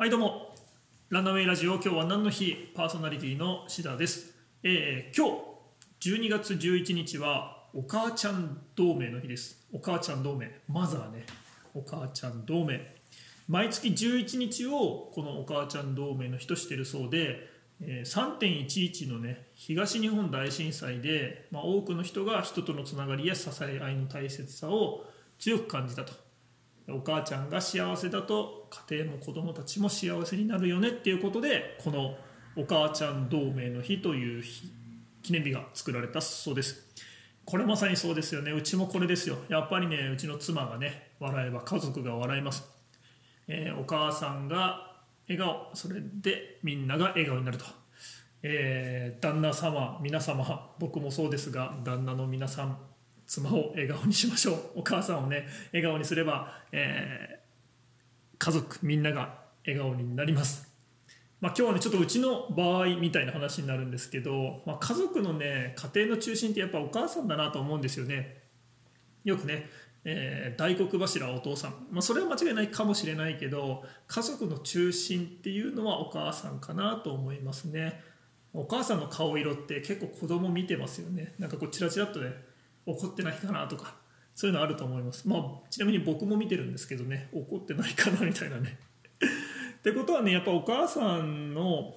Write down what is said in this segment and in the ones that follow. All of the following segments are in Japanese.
はいどうも。ランナウェイラジオ今日は何の日？パーソナリティのシダです、えー今日12月11日はお母ちゃん同盟の日です。お母ちゃん同盟。マザーね。お母ちゃん同盟。毎月11日をこのお母ちゃん同盟の日としてるそうで、え3.11のね東日本大震災で、まあ、多くの人が人とのつながりや支え合いの大切さを強く感じたと。お母ちゃんが幸せだと家庭も子供たちも幸せになるよねっていうことでこのお母ちゃん同盟の日という日記念日が作られたそうです。これまさにそうですよね。うちもこれですよ。やっぱりねうちの妻がね笑えば家族が笑います、えーお母さんが笑顔それでみんなが笑顔になると、えー旦那様皆様僕もそうですが旦那の皆さん妻を笑顔にしましょう。お母さんをね笑顔にすれば、えー家族みんなが笑顔になります、まあ、今日はねちょっとうちの場合みたいな話になるんですけど、まあ、家族のね家庭の中心ってやっぱお母さんだなと思うんですよね。よくね、えー大黒柱はお父さん、まあ、それは間違いないかもしれないけど家族の中心っていうのはお母さんかなと思いますね。お母さんの顔色って結構子供見てますよね。なんかこうチラチラっとね怒ってないかなとかそういうのあると思います。まあちなみに僕も見てるんですけどね怒ってないかなみたいなね。ってことはねやっぱお母さんの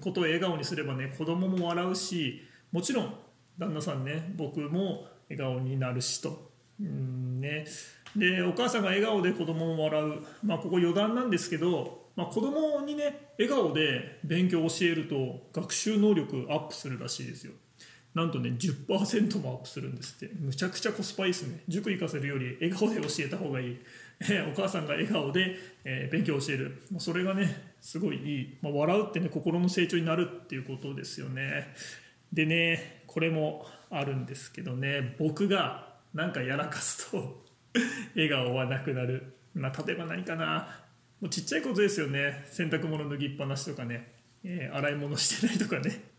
ことを笑顔にすればね子供も笑うしもちろん旦那さんね僕も笑顔になるしと。うんね。でお母さんが笑顔で子供も笑う。まあここ余談なんですけど、まあ、子供にね笑顔で勉強を教えると学習能力アップするらしいですよ。なんとね10%もアップするんですって。むちゃくちゃコスパいいですね。塾行かせるより笑顔で教えた方がいい、お母さんが笑顔で、えー勉強を教える。もうそれがねすごいいい、まあ、笑うってね心の成長になるっていうことですよね。でねこれもあるんですけどね。僕がなんかやらかすと笑顔はなくなる、まあ、例えば何かな。もうちっちゃいことですよね。洗濯物脱ぎっぱなしとかね、えー洗い物してないとかね。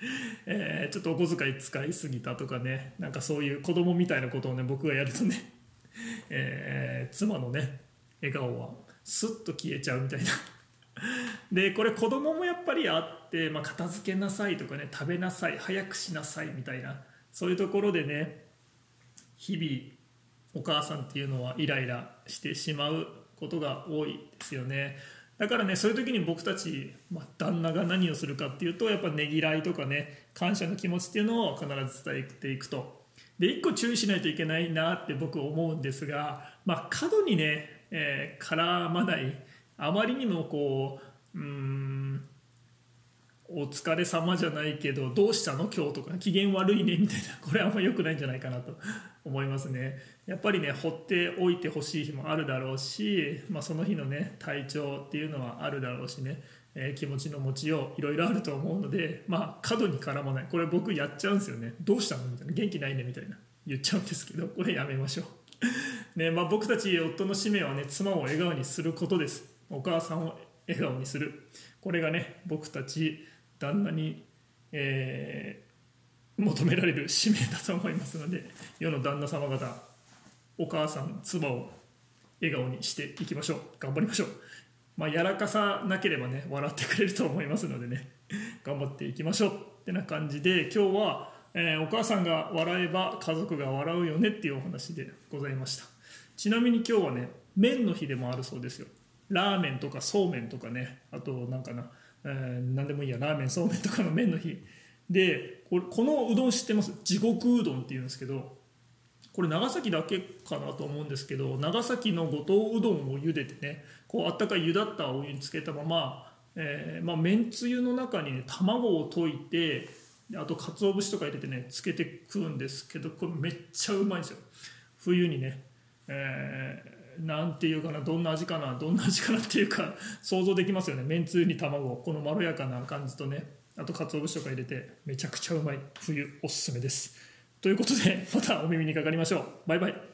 えーちょっとお小遣い使いすぎたとかね。なんかそういう子供みたいなことをね僕がやるとね、えー妻のね笑顔はスッと消えちゃうみたいな。でこれ子供もやっぱりあって、まあ、片付けなさいとかね食べなさい早くしなさいみたいなそういうところでね日々お母さんっていうのはイライラしてしまうことが多いですよね。だからねそういう時に僕たち、まあ、旦那が何をするかっていうとやっぱねぎらいとかね感謝の気持ちっていうのを必ず伝えていくと。で一個注意しないといけないなって僕思うんですが、まあ、過度にね、えー絡まないあまりにもこううんお疲れ様じゃないけどどうしたの？今日とか機嫌悪いねみたいな。これあんま良くないんじゃないかなと。思いますね。やっぱりね放っておいてほしい日もあるだろうし、まあ、その日のね体調っていうのはあるだろうしね、えー気持ちの持ちよういろいろあると思うのでまあ過度に絡まない。これ僕やっちゃうんですよね。どうしたの？みたいな。元気ないねみたいな。言っちゃうんですけどこれやめましょう。ねまあ、僕たち夫の使命はね妻を笑顔にすることです。お母さんを笑顔にする。これがね僕たち旦那に、えー求められる使命だと思いますので世の旦那様方お母さん妻を笑顔にしていきましょう。頑張りましょう。まあやらかさなければね笑ってくれると思いますのでね。頑張っていきましょう。ってな感じで今日は、えーお母さんが笑えば家族が笑うよねっていうお話でございました。ちなみに今日はね麺の日でもあるそうですよ。ラーメンとかそうめんとかね。あとなんかな、え何でもいいやラーメンそうめんとかの麺の日。でこのうどん知ってます？地獄うどんっていうんですけどこれ長崎だけかなと思うんですけど長崎の五島うどんを茹でてねこうあったかい茹だったお湯につけたまま、えーまあ、めんつゆの中に、ね、卵を溶いてあと鰹節とか入れてねつけて食うんですけどこれめっちゃうまいんですよ。冬にね、えーなんていうかなどんな味かなどんな味かなっていうか想像できますよね。めんつゆに卵このまろやかな感じとねあと鰹節とか入れてめちゃくちゃうまい冬おすすめです。ということでまたお耳にかかりましょう。バイバイ。